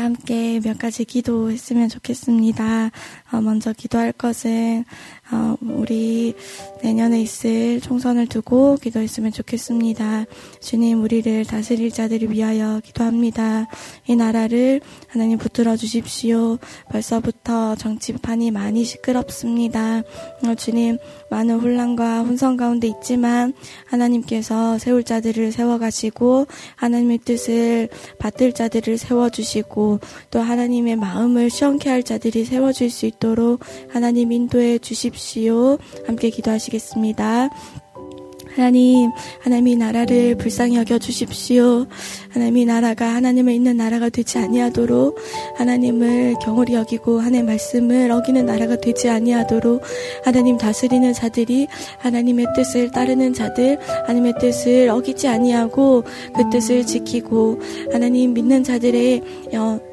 함께 몇 가지 기도했으면 좋겠습니다. 어, 먼저 기도할 것은 어, 우리 내년에 있을 총선을 두고 기도했으면 좋겠습니다. 주님, 우리를 다스릴 자들을 위하여 기도합니다. 이 나라를 하나님 붙들어 주십시오. 벌써부터 정치판이 많이 시끄럽습니다. 어, 주님, 많은 혼란과 혼선 가운데 있지만 하나님께서 세울 자들을 세워가시고 하나님의 뜻을 받들 자들을 세워주시고 또 하나님의 마음을 시원케 할 자들이 세워질 수 있도록 하나님 인도해 주십시오. 함께 기도하시겠습니다. 하나님, 하나님이 나라를 불쌍히 여겨 주십시오. 하나님이 나라가 하나님을 있는 나라가 되지 아니하도록 하나님을 경홀히 여기고 하나님의 말씀을 어기는 나라가 되지 아니하도록 하나님 다스리는 자들이 하나님의 뜻을 따르는 자들 하나님의 뜻을 어기지 아니하고 그 뜻을 지키고 하나님 믿는 자들의 어,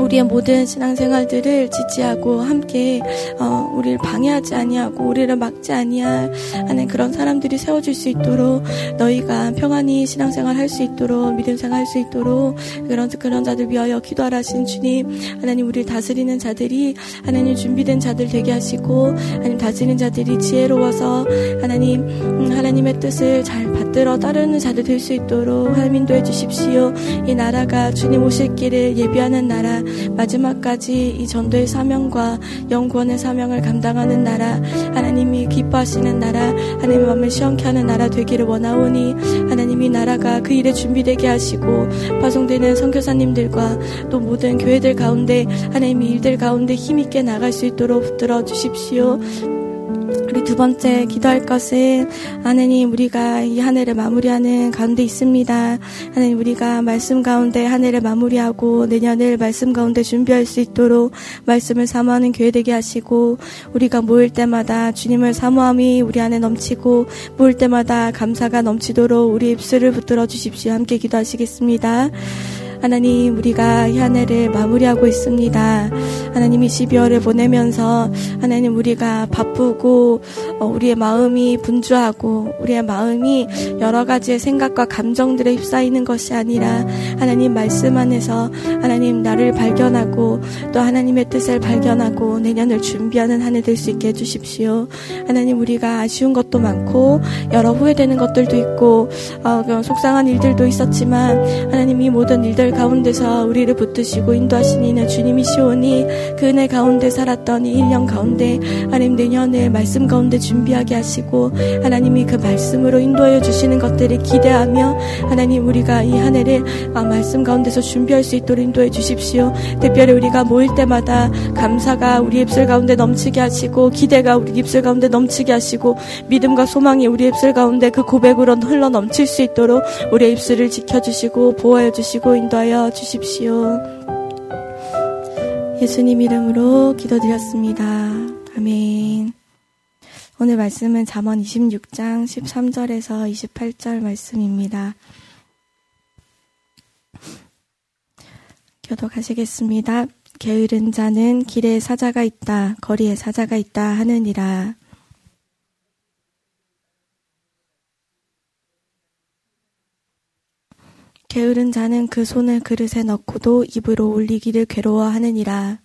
우리의 모든 신앙생활들을 지지하고 함께 어, 우리를 방해하지 아니하고 우리를 막지 아니할 하는 그런 사람들이 세워질 수 있도록 너희가 평안히 신앙생활 할 수 있도록 믿음생활 할 수 있도록 그런 그런 자들 위하여 기도하라신 주님. 하나님 우리를 다스리는 자들이 하나님 준비된 자들 되게 하시고 하나님 다스리는 자들이 지혜로워서 하나님 음, 하나님의 뜻을 잘 받들어 따르는 자들 될 수 있도록 하나님 인도해 주십시오 이 나라가 주님 오실 길을 예비하는 나라 마지막까지 이 전도의 사명과 영구원의 사명을 감당하는 나라 하나님이 기뻐하시는 나라 하나님의 마음을 시원케 하는 나라 되기를 원하오니 하나님이 나라가 그 일에 준비되게 하시고 파송되는 선교사님들과 또 모든 교회들 가운데 하나님의 일들 가운데 힘있게 나갈 수 있도록 붙들어 주십시오. 우리 두 번째 기도할 것은 하나님 우리가 이 한 해를 마무리하는 가운데 있습니다. 하나님 우리가 말씀 가운데 한 해를 마무리하고 내년을 말씀 가운데 준비할 수 있도록 말씀을 사모하는 교회 되게 하시고 우리가 모일 때마다 주님을 사모함이 우리 안에 넘치고 모일 때마다 감사가 넘치도록 우리 입술을 붙들어 주십시오. 함께 기도하시겠습니다. 하나님 우리가 이 한 해를 마무리하고 있습니다. 하나님 이 12월을 보내면서 하나님 우리가 바쁘고 어, 우리의 마음이 분주하고 우리의 마음이 여러 가지의 생각과 감정들에 휩싸이는 것이 아니라 하나님 말씀 안에서 하나님 나를 발견하고 또 하나님의 뜻을 발견하고 내년을 준비하는 한 해 될 수 있게 해주십시오. 하나님 우리가 아쉬운 것도 많고 여러 후회되는 것들도 있고 어, 속상한 일들도 있었지만 하나님 이 모든 일들 가운데서 우리를 붙드시고 인도하신 이는 주님이시오니 그 은혜 가운데 살았던 이 1년 가운데 하나님 내년에 말씀 가운데 준비하게 하시고 하나님이 그 말씀으로 인도하여 주시는 것들을 기대하며 하나님 우리가 이 한 해를 아, 말씀 가운데서 준비할 수 있도록 인도해 주십시오. 특별히 우리가 모일 때마다 감사가 우리 입술 가운데 넘치게 하시고 기대가 우리 입술 가운데 넘치게 하시고 믿음과 소망이 우리 입술 가운데 그 고백으로 흘러 넘칠 수 있도록 우리의 입술을 지켜주시고 보호해 주시고 인도해 인도하여 주십시오. 예수님 이름으로 기도드렸습니다. 아멘. 오늘 말씀은 잠언 26장 13절에서 28절 말씀입니다. 교독하시겠습니다. 게으른 자는 길에 사자가 있다, 거리에 사자가 있다 하느니라. 게으른 자는 그 손을 그릇에 넣고도 입으로 올리기를 괴로워하느니라.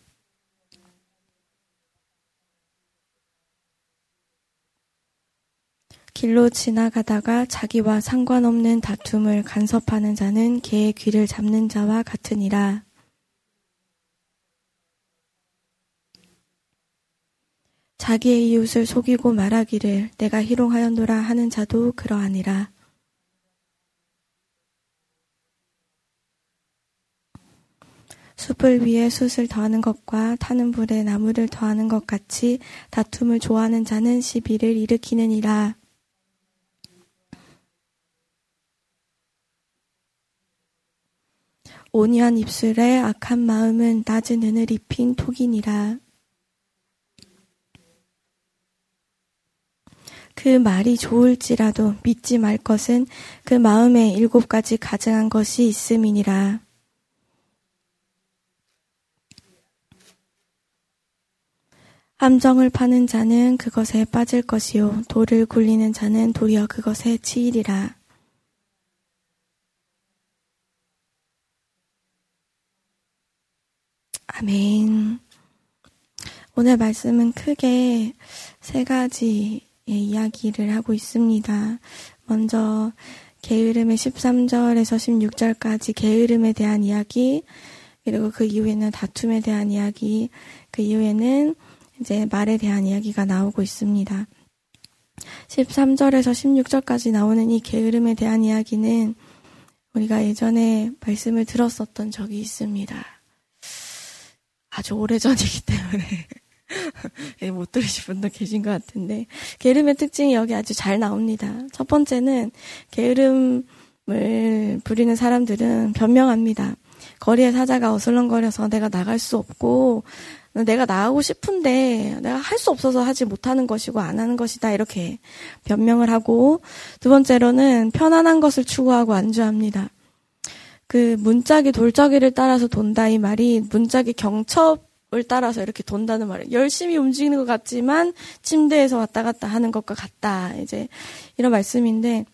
길로 지나가다가 자기와 상관없는 다툼을 간섭하는 자는 개의 귀를 잡는 자와 같으니라. 자기의 이웃을 속이고 말하기를 내가 희롱하였노라 하는 자도 그러하니라. 숲을 위해 숯을 더하는 것과 타는 불에 나무를 더하는 것 같이 다툼을 좋아하는 자는 시비를 일으키느니라. 온유한 입술에 악한 마음은 낮은 은을 입힌 톡이니라. 그 말이 좋을지라도 믿지 말 것은 그 마음에 일곱 가지 가증한 것이 있음이니라. 함정을 파는 자는 그것에 빠질 것이요 돌을 굴리는 자는 도리어 그것에 치이리라. 아멘. 오늘 말씀은 크게 세 가지의 이야기를 하고 있습니다. 먼저 게으름의 13절에서 16절까지 게으름에 대한 이야기, 그리고 그 이후에는 다툼에 대한 이야기, 그 이후에는 이제 말에 대한 이야기가 나오고 있습니다. 13절에서 16절까지 나오는 이 게으름에 대한 이야기는 우리가 예전에 말씀을 들었었던 적이 있습니다. 아주 오래전이기 때문에 예, 못 들으신 분도 계신 것 같은데 게으름의 특징이 여기 아주 잘 나옵니다. 첫 번째는 게으름을 부리는 사람들은 변명합니다. 거리에 사자가 어슬렁거려서 내가 나갈 수 없고 내가 나가고 싶은데 내가 할 수 없어서 하지 못하는 것이고 안 하는 것이다 이렇게 변명을 하고 두 번째로는 편안한 것을 추구하고 안주합니다. 그 문짝이 돌짝이를 따라서 돈다 이 말이 문짝이 경첩 을 따라서 이렇게 돈다는 말이에요. 열심히 움직이는 것 같지만 침대에서 왔다 갔다 하는 것과 같다. 이제 이런 말씀인데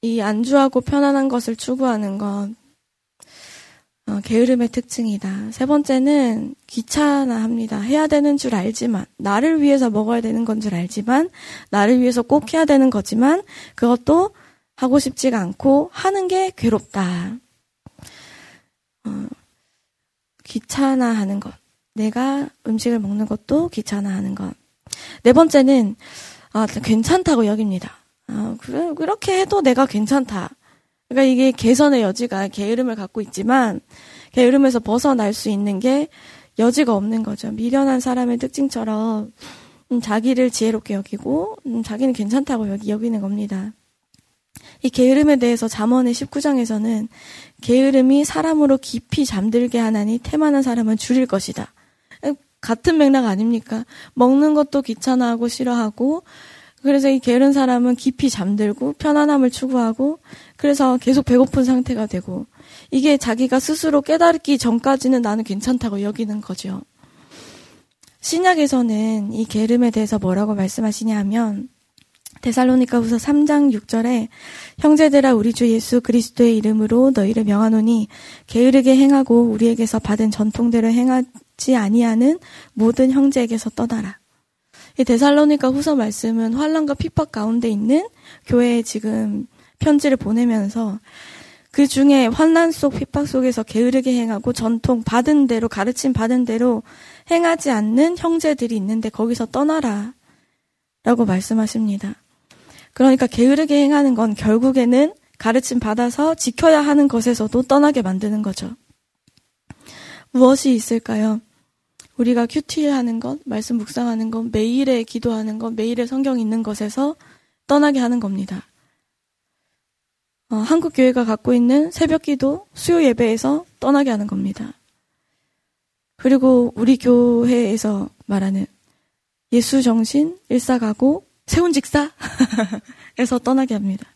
이 안주하고 편안한 것을 추구하는 건 어, 게으름의 특징이다. 세 번째는 귀찮아합니다. 해야 되는 줄 알지만 나를 위해서 먹어야 되는 건 줄 알지만 나를 위해서 꼭 해야 되는 거지만 그것도 하고 싶지가 않고 하는 게 괴롭다. 어, 귀찮아하는 것. 내가 음식을 먹는 것도 귀찮아하는 것. 네 번째는 아, 괜찮다고 여깁니다. 아, 그래, 그렇게 해도 내가 괜찮다. 그러니까 이게 개선의 여지가 게으름을 갖고 있지만 게으름에서 벗어날 수 있는 게 여지가 없는 거죠. 미련한 사람의 특징처럼 음, 자기를 지혜롭게 여기고 음, 자기는 괜찮다고 여기, 여기는 겁니다. 이 게으름에 대해서 잠언의 19장에서는 게으름이 사람으로 깊이 잠들게 하나니 태만한 사람은 줄일 것이다. 같은 맥락 아닙니까? 먹는 것도 귀찮아하고 싫어하고 그래서 이 게으른 사람은 깊이 잠들고 편안함을 추구하고 그래서 계속 배고픈 상태가 되고 이게 자기가 스스로 깨달기 전까지는 나는 괜찮다고 여기는 거죠. 신약에서는 이 게으름에 대해서 뭐라고 말씀하시냐 하면 데살로니가후서 3장 6절에 형제들아 우리 주 예수 그리스도의 이름으로 너희를 명하노니 게으르게 행하고 우리에게서 받은 전통대로 행하지 아니하는 모든 형제에게서 떠나라. 이 데살로니가 후서 말씀은 환란과 핍박 가운데 있는 교회에 지금 편지를 보내면서 그 중에 환란 속 핍박 속에서 게으르게 행하고 전통 받은 대로 가르침 받은 대로 행하지 않는 형제들이 있는데 거기서 떠나라. 라고 말씀하십니다. 그러니까 게으르게 행하는 건 결국에는 가르침 받아서 지켜야 하는 것에서도 떠나게 만드는 거죠. 무엇이 있을까요? 우리가 큐티 하는 것, 말씀 묵상하는 것, 매일에 기도하는 것, 매일에 성경 있는 것에서 떠나게 하는 겁니다. 어, 한국 교회가 갖고 있는 새벽 기도, 수요 예배에서 떠나게 하는 겁니다. 그리고 우리 교회에서 말하는 예수 정신, 일사가고, 세운 직사에서 떠나게 합니다.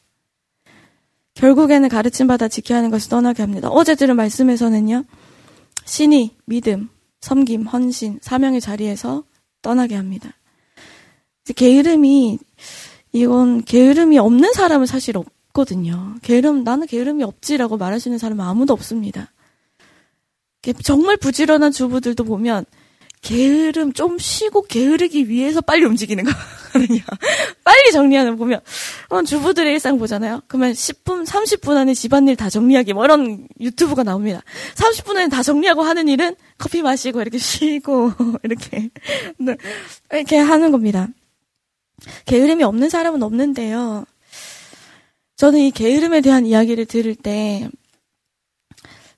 결국에는 가르침 받아 지켜야 하는 것을 떠나게 합니다. 어제 들은 말씀에서는요, 신이 믿음, 섬김, 헌신, 사명의 자리에서 떠나게 합니다. 게으름이, 이건 게으름이 없는 사람은 사실 없 거든요. 게으름, 나는 게으름이 없지라고 말하시는 사람은 아무도 없습니다. 정말 부지런한 주부들도 보면 게으름 좀 쉬고 게으르기 위해서 빨리 움직이는 거거든요. 빨리 정리하는 보면 어, 주부들의 일상 보잖아요. 그러면 10분, 30분 안에 집안일 다 정리하기 뭐 이런 유튜브가 나옵니다. 30분 안에 다 정리하고 하는 일은 커피 마시고 이렇게 쉬고 이렇게 네, 이렇게 하는 겁니다. 게으름이 없는 사람은 없는데요. 저는 이 게으름에 대한 이야기를 들을 때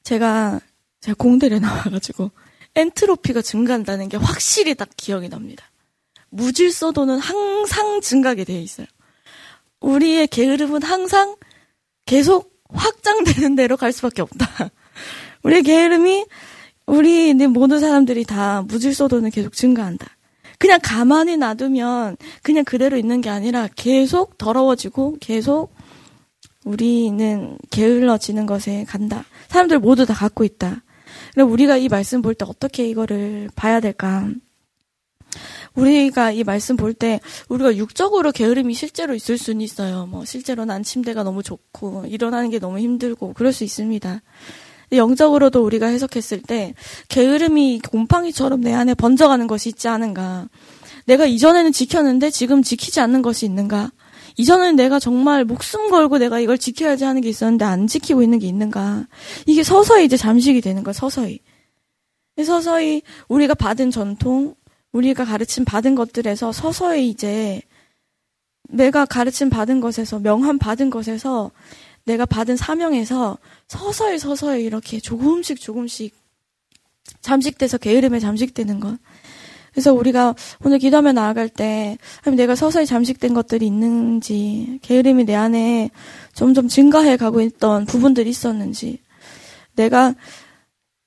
제가 제가 공대를 나와가지고 엔트로피가 증가한다는 게 확실히 딱 기억이 납니다. 무질서도는 항상 증가하게 되어 있어요. 우리의 게으름은 항상 계속 확장되는 대로 갈 수밖에 없다. 우리의 게으름이 우리 모든 사람들이 다 무질서도는 계속 증가한다. 그냥 가만히 놔두면 그냥 그대로 있는 게 아니라 계속 더러워지고 계속 우리는 게을러지는 것에 간다. 사람들 모두 다 갖고 있다. 그럼 우리가 이 말씀 볼 때 어떻게 이거를 봐야 될까? 우리가 이 말씀 볼 때 우리가 육적으로 게으름이 실제로 있을 수는 있어요. 뭐 실제로 난 침대가 너무 좋고 일어나는 게 너무 힘들고 그럴 수 있습니다. 영적으로도 우리가 해석했을 때 게으름이 곰팡이처럼 내 안에 번져가는 것이 있지 않은가. 내가 이전에는 지켰는데 지금 지키지 않는 것이 있는가. 이전에는 내가 정말 목숨 걸고 내가 이걸 지켜야지 하는 게 있었는데 안 지키고 있는 게 있는가. 이게 서서히 이제 잠식이 되는 거야, 서서히. 서서히 우리가 받은 전통, 우리가 가르침 받은 것들에서 서서히 이제 내가 가르침 받은 것에서, 명함 받은 것에서 내가 받은 사명에서 서서히 서서히 이렇게 조금씩 조금씩 잠식돼서 게으름에 잠식되는 것. 그래서 우리가 오늘 기도하며 나아갈 때 내가 서서히 잠식된 것들이 있는지 게으름이 내 안에 점점 증가해 가고 있던 부분들이 있었는지 내가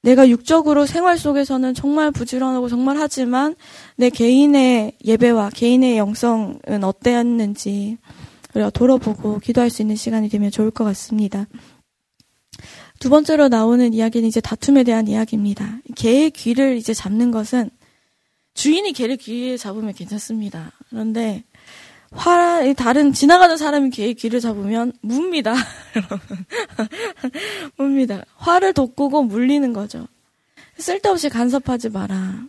내가 육적으로 생활 속에서는 정말 부지런하고 정말 하지만 내 개인의 예배와 개인의 영성은 어땠는지 우리가 돌아보고 기도할 수 있는 시간이 되면 좋을 것 같습니다. 두 번째로 나오는 이야기는 이제 다툼에 대한 이야기입니다. 개의 귀를 이제 잡는 것은 주인이 개를 귀에 잡으면 괜찮습니다. 그런데 화, 다른 지나가는 사람이 개의 귀를 잡으면 뭅니다. 뭅니다. 화를 돋구고 물리는 거죠. 쓸데없이 간섭하지 마라.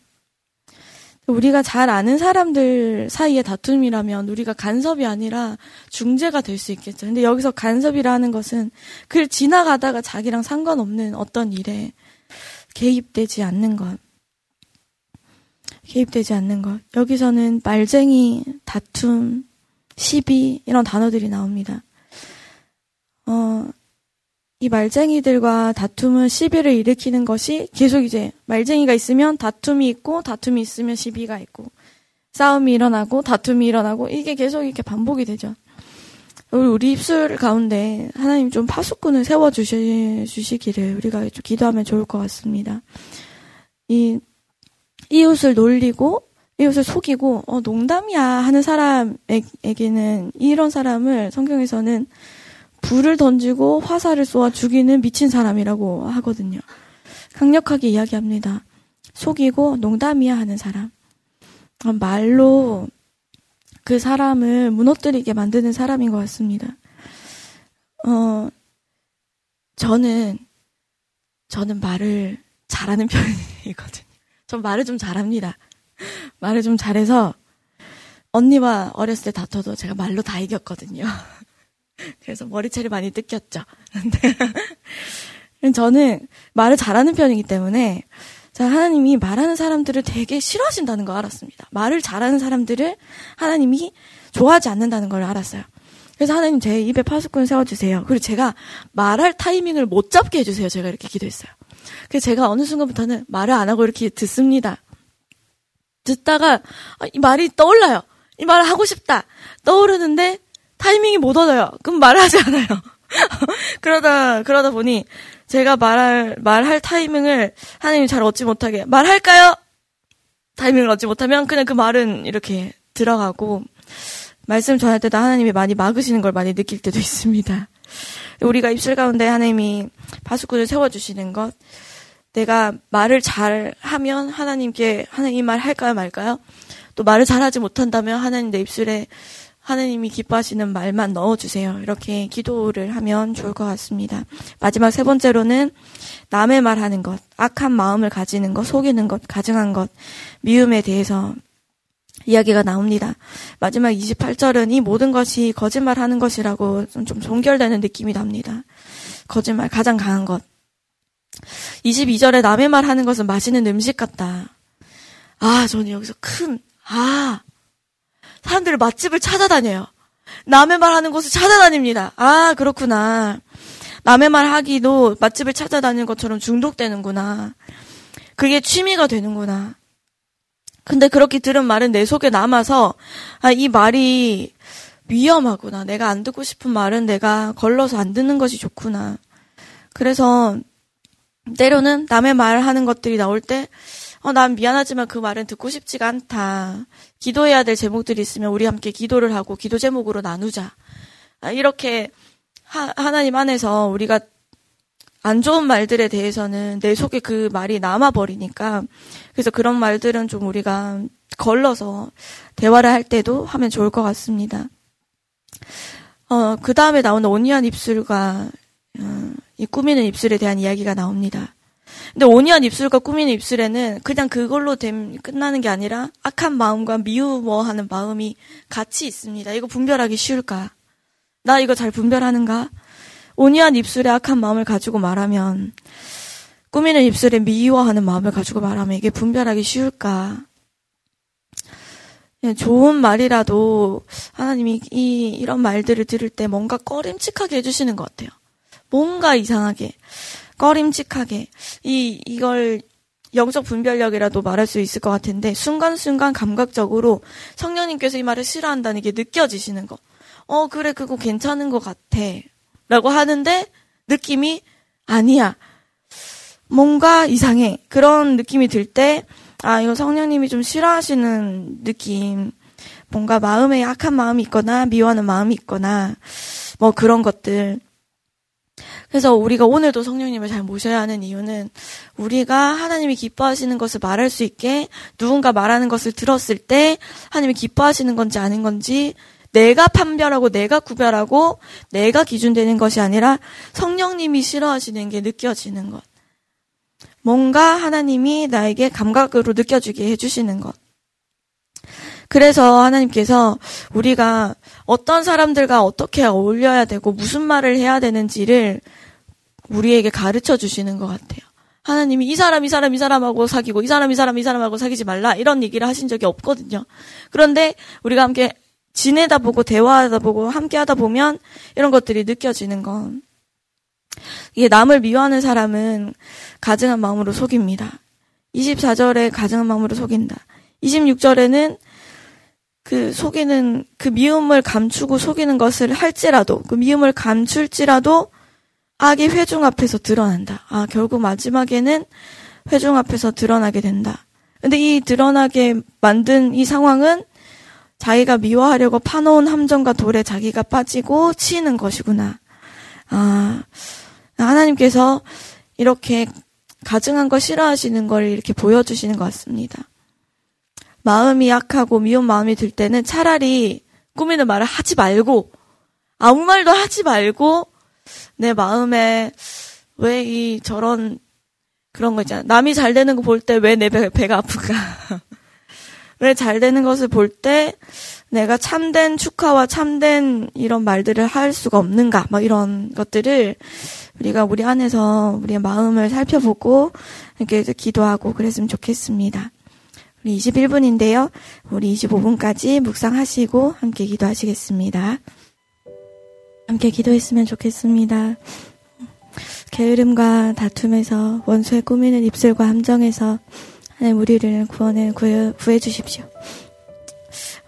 우리가 잘 아는 사람들 사이의 다툼이라면 우리가 간섭이 아니라 중재가 될 수 있겠죠. 근데 여기서 간섭이라는 것은 그를 지나가다가 자기랑 상관없는 어떤 일에 개입되지 않는 것. 개입되지 않는 것. 여기서는 말쟁이, 다툼, 시비, 이런 단어들이 나옵니다. 어, 이 말쟁이들과 다툼은 시비를 일으키는 것이 계속 이제 말쟁이가 있으면 다툼이 있고 다툼이 있으면 시비가 있고 싸움이 일어나고 다툼이 일어나고 이게 계속 이렇게 반복이 되죠. 우리, 입술 가운데 하나님 좀 파수꾼을 세워 주시, 주시기를 우리가 좀 기도하면 좋을 것 같습니다. 이 이웃을 놀리고 이웃을 속이고 어 농담이야 하는 사람에게는 이런 사람을 성경에서는 불을 던지고 화살을 쏘아 죽이는 미친 사람이라고 하거든요. 강력하게 이야기합니다. 속이고 농담이야 하는 사람. 말로 그 사람을 무너뜨리게 만드는 사람인 것 같습니다. 어, 저는, 저는 말을 잘하는 편이거든요. 전 말을 좀 잘합니다. 말을 좀 잘해서 언니와 어렸을 때 다퉈도 제가 말로 다 이겼거든요. 그래서 머리채를 많이 뜯겼죠. 저는 말을 잘하는 편이기 때문에 자, 하나님이 말하는 사람들을 되게 싫어하신다는 걸 알았습니다. 말을 잘하는 사람들을 하나님이 좋아하지 않는다는 걸 알았어요. 그래서 하나님 제 입에 파수꾼 세워주세요. 그리고 제가 말할 타이밍을 못 잡게 해주세요. 제가 이렇게 기도했어요. 그래서 제가 어느 순간부터는 말을 안 하고 이렇게 듣습니다. 듣다가 아, 이 말이 떠올라요. 이 말을 하고 싶다. 떠오르는데 타이밍이 못 얻어요. 그럼 말을 하지 않아요. 그러다, 그러다 보니 제가 말할, 말할 타이밍을 하나님이 잘 얻지 못하게 말할까요? 타이밍을 얻지 못하면 그냥 그 말은 이렇게 들어가고 말씀 전할 때도 하나님이 많이 막으시는 걸 많이 느낄 때도 있습니다. 우리가 입술 가운데 하나님이 바수꾼을 세워주시는 것, 내가 말을 잘 하면 하나님께 하나님 말 할까요 말까요? 또 말을 잘하지 못한다면 하나님 내 입술에 하나님이 기뻐하시는 말만 넣어주세요. 이렇게 기도를 하면 좋을 것 같습니다. 마지막 세 번째로는 남의 말하는 것, 악한 마음을 가지는 것, 속이는 것, 가증한 것, 미움에 대해서 이야기가 나옵니다. 마지막 28절은 이 모든 것이 거짓말하는 것이라고 좀 종결되는 느낌이 납니다. 거짓말, 가장 강한 것. 22절에 남의 말 하는 것은 맛있는 음식 같다. 아, 저는 여기서 큰, 아, 사람들을 맛집을 찾아다녀요. 남의 말 하는 곳을 찾아다닙니다. 아, 그렇구나. 남의 말 하기도 맛집을 찾아다니는 것처럼 중독되는구나. 그게 취미가 되는구나. 근데 그렇게 들은 말은 내 속에 남아서, 아, 이 말이 위험하구나. 내가 안 듣고 싶은 말은 내가 걸러서 안 듣는 것이 좋구나. 그래서 때로는 남의 말 하는 것들이 나올 때, 어, 난 미안하지만 그 말은 듣고 싶지가 않다. 기도해야 될 제목들이 있으면 우리 함께 기도를 하고 기도 제목으로 나누자. 아, 이렇게 하, 하나님 안에서 우리가 안 좋은 말들에 대해서는 내 속에 그 말이 남아버리니까 그래서 그런 말들은 좀 우리가 걸러서 대화를 할 때도 하면 좋을 것 같습니다. 어, 그 다음에 나오는 온유한 입술과 어, 이 꾸미는 입술에 대한 이야기가 나옵니다. 근데 온유한 입술과 꾸미는 입술에는 그냥 그걸로 됨, 끝나는 게 아니라 악한 마음과 미움어하는 마음이 같이 있습니다. 이거 분별하기 쉬울까? 나 이거 잘 분별하는가? 온유한 입술에 악한 마음을 가지고 말하면 꾸미는 입술에 미워하는 마음을 가지고 말하면 이게 분별하기 쉬울까? 예, 좋은 말이라도 하나님이 이, 이런 말들을 들을 때 뭔가 꺼림칙하게 해주시는 것 같아요. 뭔가 이상하게, 꺼림칙하게, 이, 이걸 영적 분별력이라도 말할 수 있을 것 같은데, 순간순간 감각적으로 성령님께서 이 말을 싫어한다는 게 느껴지시는 거. 어, 그래, 그거 괜찮은 것 같아. 라고 하는데, 느낌이 아니야. 뭔가 이상해. 그런 느낌이 들 때, 아, 이거 성령님이 좀 싫어하시는 느낌. 뭔가 마음에 약한 마음이 있거나 미워하는 마음이 있거나 뭐 그런 것들. 그래서 우리가 오늘도 성령님을 잘 모셔야 하는 이유는 우리가 하나님이 기뻐하시는 것을 말할 수 있게 누군가 말하는 것을 들었을 때 하나님이 기뻐하시는 건지 아닌 건지 내가 판별하고 내가 구별하고 내가 기준되는 것이 아니라 성령님이 싫어하시는 게 느껴지는 것. 뭔가 하나님이 나에게 감각으로 느껴지게 해주시는 것. 그래서 하나님께서 우리가 어떤 사람들과 어떻게 어울려야 되고 무슨 말을 해야 되는지를 우리에게 가르쳐 주시는 것 같아요. 하나님이 이 사람, 이 사람, 이 사람하고 사귀고, 이 사람, 이 사람, 이 사람하고 사귀지 말라. 이런 얘기를 하신 적이 없거든요. 그런데 우리가 함께 지내다 보고, 대화하다 보고, 함께 하다 보면 이런 것들이 느껴지는 건. 이게 남을 미워하는 사람은 가증한 마음으로 속입니다. 24절에 가증한 마음으로 속인다. 26절에는 그 속이는 그 미움을 감추고 속이는 것을 할지라도 그 미움을 감출지라도 악이 회중 앞에서 드러난다. 아, 결국 마지막에는 회중 앞에서 드러나게 된다. 근데 이 드러나게 만든 이 상황은 자기가 미워하려고 파놓은 함정과 돌에 자기가 빠지고 치이는 것이구나. 아, 하나님께서 이렇게 가증한 거 싫어하시는 걸 이렇게 보여주시는 것 같습니다. 마음이 약하고 미운 마음이 들 때는 차라리 꾸미는 말을 하지 말고 아무 말도 하지 말고 내 마음에 왜 이 저런 그런 거 있잖아. 남이 잘 되는 거 볼 때 왜 내 배가 아픈가? 왜잘 되는 것을 볼 때 내가 참된 축하와 참된 이런 말들을 할 수가 없는가? 막 이런 것들을 우리가 우리 안에서 우리의 마음을 살펴보고 이렇게 기도하고 그랬으면 좋겠습니다. 우리 21분인데요. 우리 25분까지 묵상하시고 함께 기도하시겠습니다. 함께 기도했으면 좋겠습니다. 게으름과 다툼에서 원수의 꾸미는 입술과 함정에서 하나님 우리를 구원해 구해, 구해 주십시오.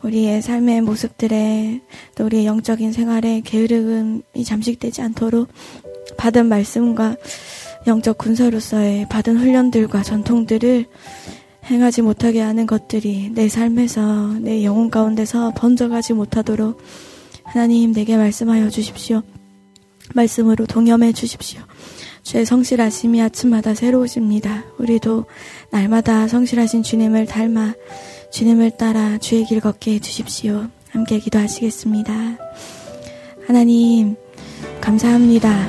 우리의 삶의 모습들에 또 우리의 영적인 생활에 게으름이 잠식되지 않도록 받은 말씀과 영적 군사로서의 받은 훈련들과 전통들을 행하지 못하게 하는 것들이 내 삶에서 내 영혼 가운데서 번져가지 못하도록 하나님 내게 말씀하여 주십시오. 말씀으로 동염해 주십시오. 주의 성실하심이 아침마다 새로우십니다. 우리도 날마다 성실하신 주님을 닮아 주님을 따라 주의 길 걷게 해 주십시오. 함께 기도하시겠습니다. 하나님, 감사합니다.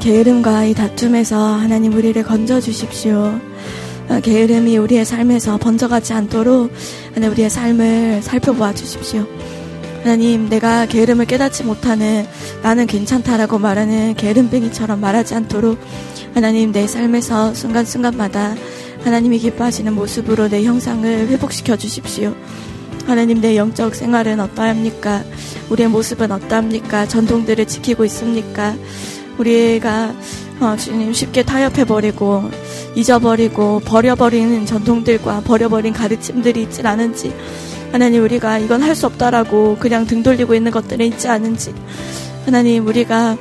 게으름과 이 다툼에서 하나님 우리를 건져 주십시오. 어, 게으름이 우리의 삶에서 번져가지 않도록 하나님 우리의 삶을 살펴보아 주십시오. 하나님, 내가 게으름을 깨닫지 못하는 나는 괜찮다라고 말하는 게으름뱅이처럼 말하지 않도록 하나님 내 삶에서 순간순간마다 하나님이 기뻐하시는 모습으로 내 형상을 회복시켜 주십시오. 하나님 내 영적 생활은 어떠합니까? 우리의 모습은 어떠합니까? 전통들을 지키고 있습니까? 우리가 어, 주님 쉽게 타협해버리고 잊어버리고 버려버리는 전통들과 버려버린 가르침들이 있진 않은지 하나님 우리가 이건 할 수 없다라고 그냥 등 돌리고 있는 것들이 있지 않은지. 하나님 우리가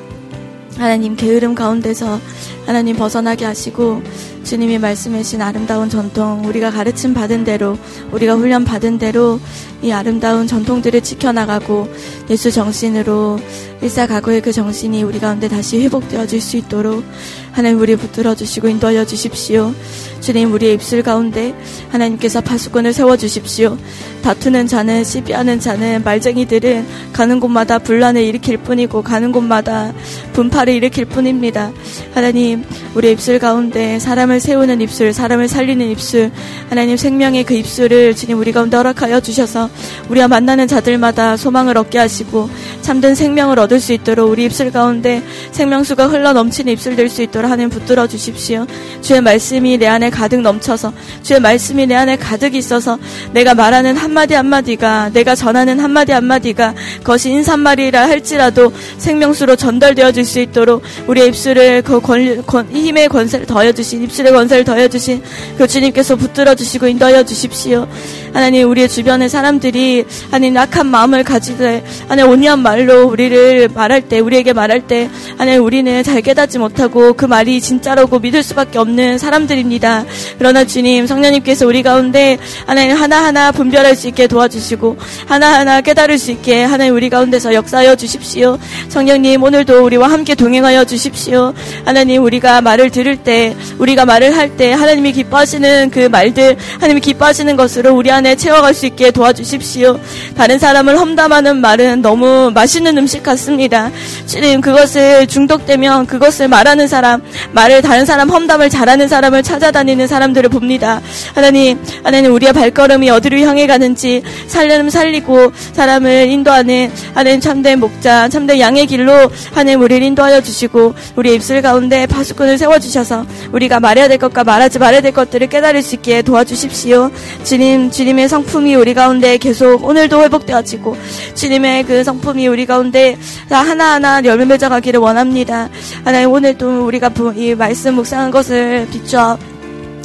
하나님 게으름 가운데서 하나님 벗어나게 하시고 주님이 말씀하신 아름다운 전통 우리가 가르침 받은 대로 우리가 훈련 받은 대로 이 아름다운 전통들을 지켜나가고 예수 정신으로 일사가고의 그 정신이 우리 가운데 다시 회복되어질 수 있도록 하나님 우리 붙들어 주시고 인도하여 주십시오. 주님 우리의 입술 가운데 하나님께서 파수꾼을 세워 주십시오. 다투는 자는 시비하는 자는 말쟁이들은 가는 곳마다 분란을 일으킬 뿐이고 가는 곳마다 분파를 일으킬 뿐입니다. 하나님 우리 입술 가운데 사람을 세우는 입술, 사람을 살리는 입술, 하나님 생명의 그 입술을 주님 우리 가운데 허락하여 주셔서 우리가 만나는 자들마다 소망을 얻게 하시고 참된 생명을 얻을 수 있도록 우리 입술 가운데 생명수가 흘러 넘치는 입술 될 수 있도록 하나님 붙들어 주십시오. 주의 말씀이 내 안에 가득 넘쳐서 주의 말씀이 내 안에 가득 있어서 내가 말하는 한마디 한마디가 내가 전하는 한마디 한마디가 그것이 인사말이라 할지라도 생명수로 전달되어질 수 있도록 우리의 입술을 그 권, 권, 힘의 권세를 더해주신 입술 의 권세를 더해주신 그 주님께서 붙들어 주시고 인도하여 주십시오. 하나님 우리의 주변의 사람들이 하나님 악한 마음을 가지되 하나님 온유한 말로 우리를 말할 때 우리에게 말할 때 하나님 우리는 잘 깨닫지 못하고 그 말이 진짜라고 믿을 수밖에 없는 사람들입니다. 그러나 주님 성령님께서 우리 가운데 하나님 하나하나 분별할 수 있게 도와주시고 하나하나 깨달을 수 있게 하나님 우리 가운데서 역사하여 주십시오. 성령님 오늘도 우리와 함께 동행하여 주십시오. 하나님 우리가 말을 들을 때 우리가 말을 할 때 하나님이 기뻐하시는 그 말들 하나님이 기뻐하시는 것으로 우리 안에 채워갈 수 있게 도와주십시오. 다른 사람을 험담하는 말은 너무 맛있는 음식 같습니다. 주님 그것을 중독되면 그것을 말하는 사람 말을 다른 사람 험담을 잘하는 사람을 찾아다니는 사람들을 봅니다. 하나님 하나님 우리의 발걸음이 어디로 향해 가는지 살려면 살리고 사람을 인도하는 하나님 참된 목자 참된 양의 길로 하나님 우리를 인도하여 주시고 우리 입술 가운데 파수꾼을 세워주셔서 우리가 말해야 될 것과 말하지 말아야 될 것들을 깨달을 수 있게 도와주십시오. 주님, 주님 의 성품이 우리 가운데 계속 오늘도 회복되어지고 주님의 그 성품이 우리 가운데 하나하나 열매 맺어가기를 원합니다. 하나님 오늘도 우리가 이 말씀 묵상한 것을 비춰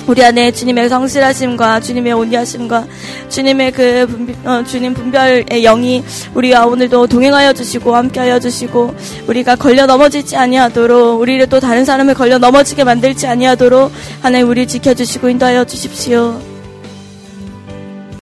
우리 안에 주님의 성실하심과 주님의 온유하심과 주님의 그 분별, 어, 주님 분별의 영이 우리와 오늘도 동행하여 주시고 함께하여 주시고 우리가 걸려 넘어지지 아니하도록 우리를 또 다른 사람을 걸려 넘어지게 만들지 아니하도록 하나님 우리 지켜주시고 인도하여 주십시오.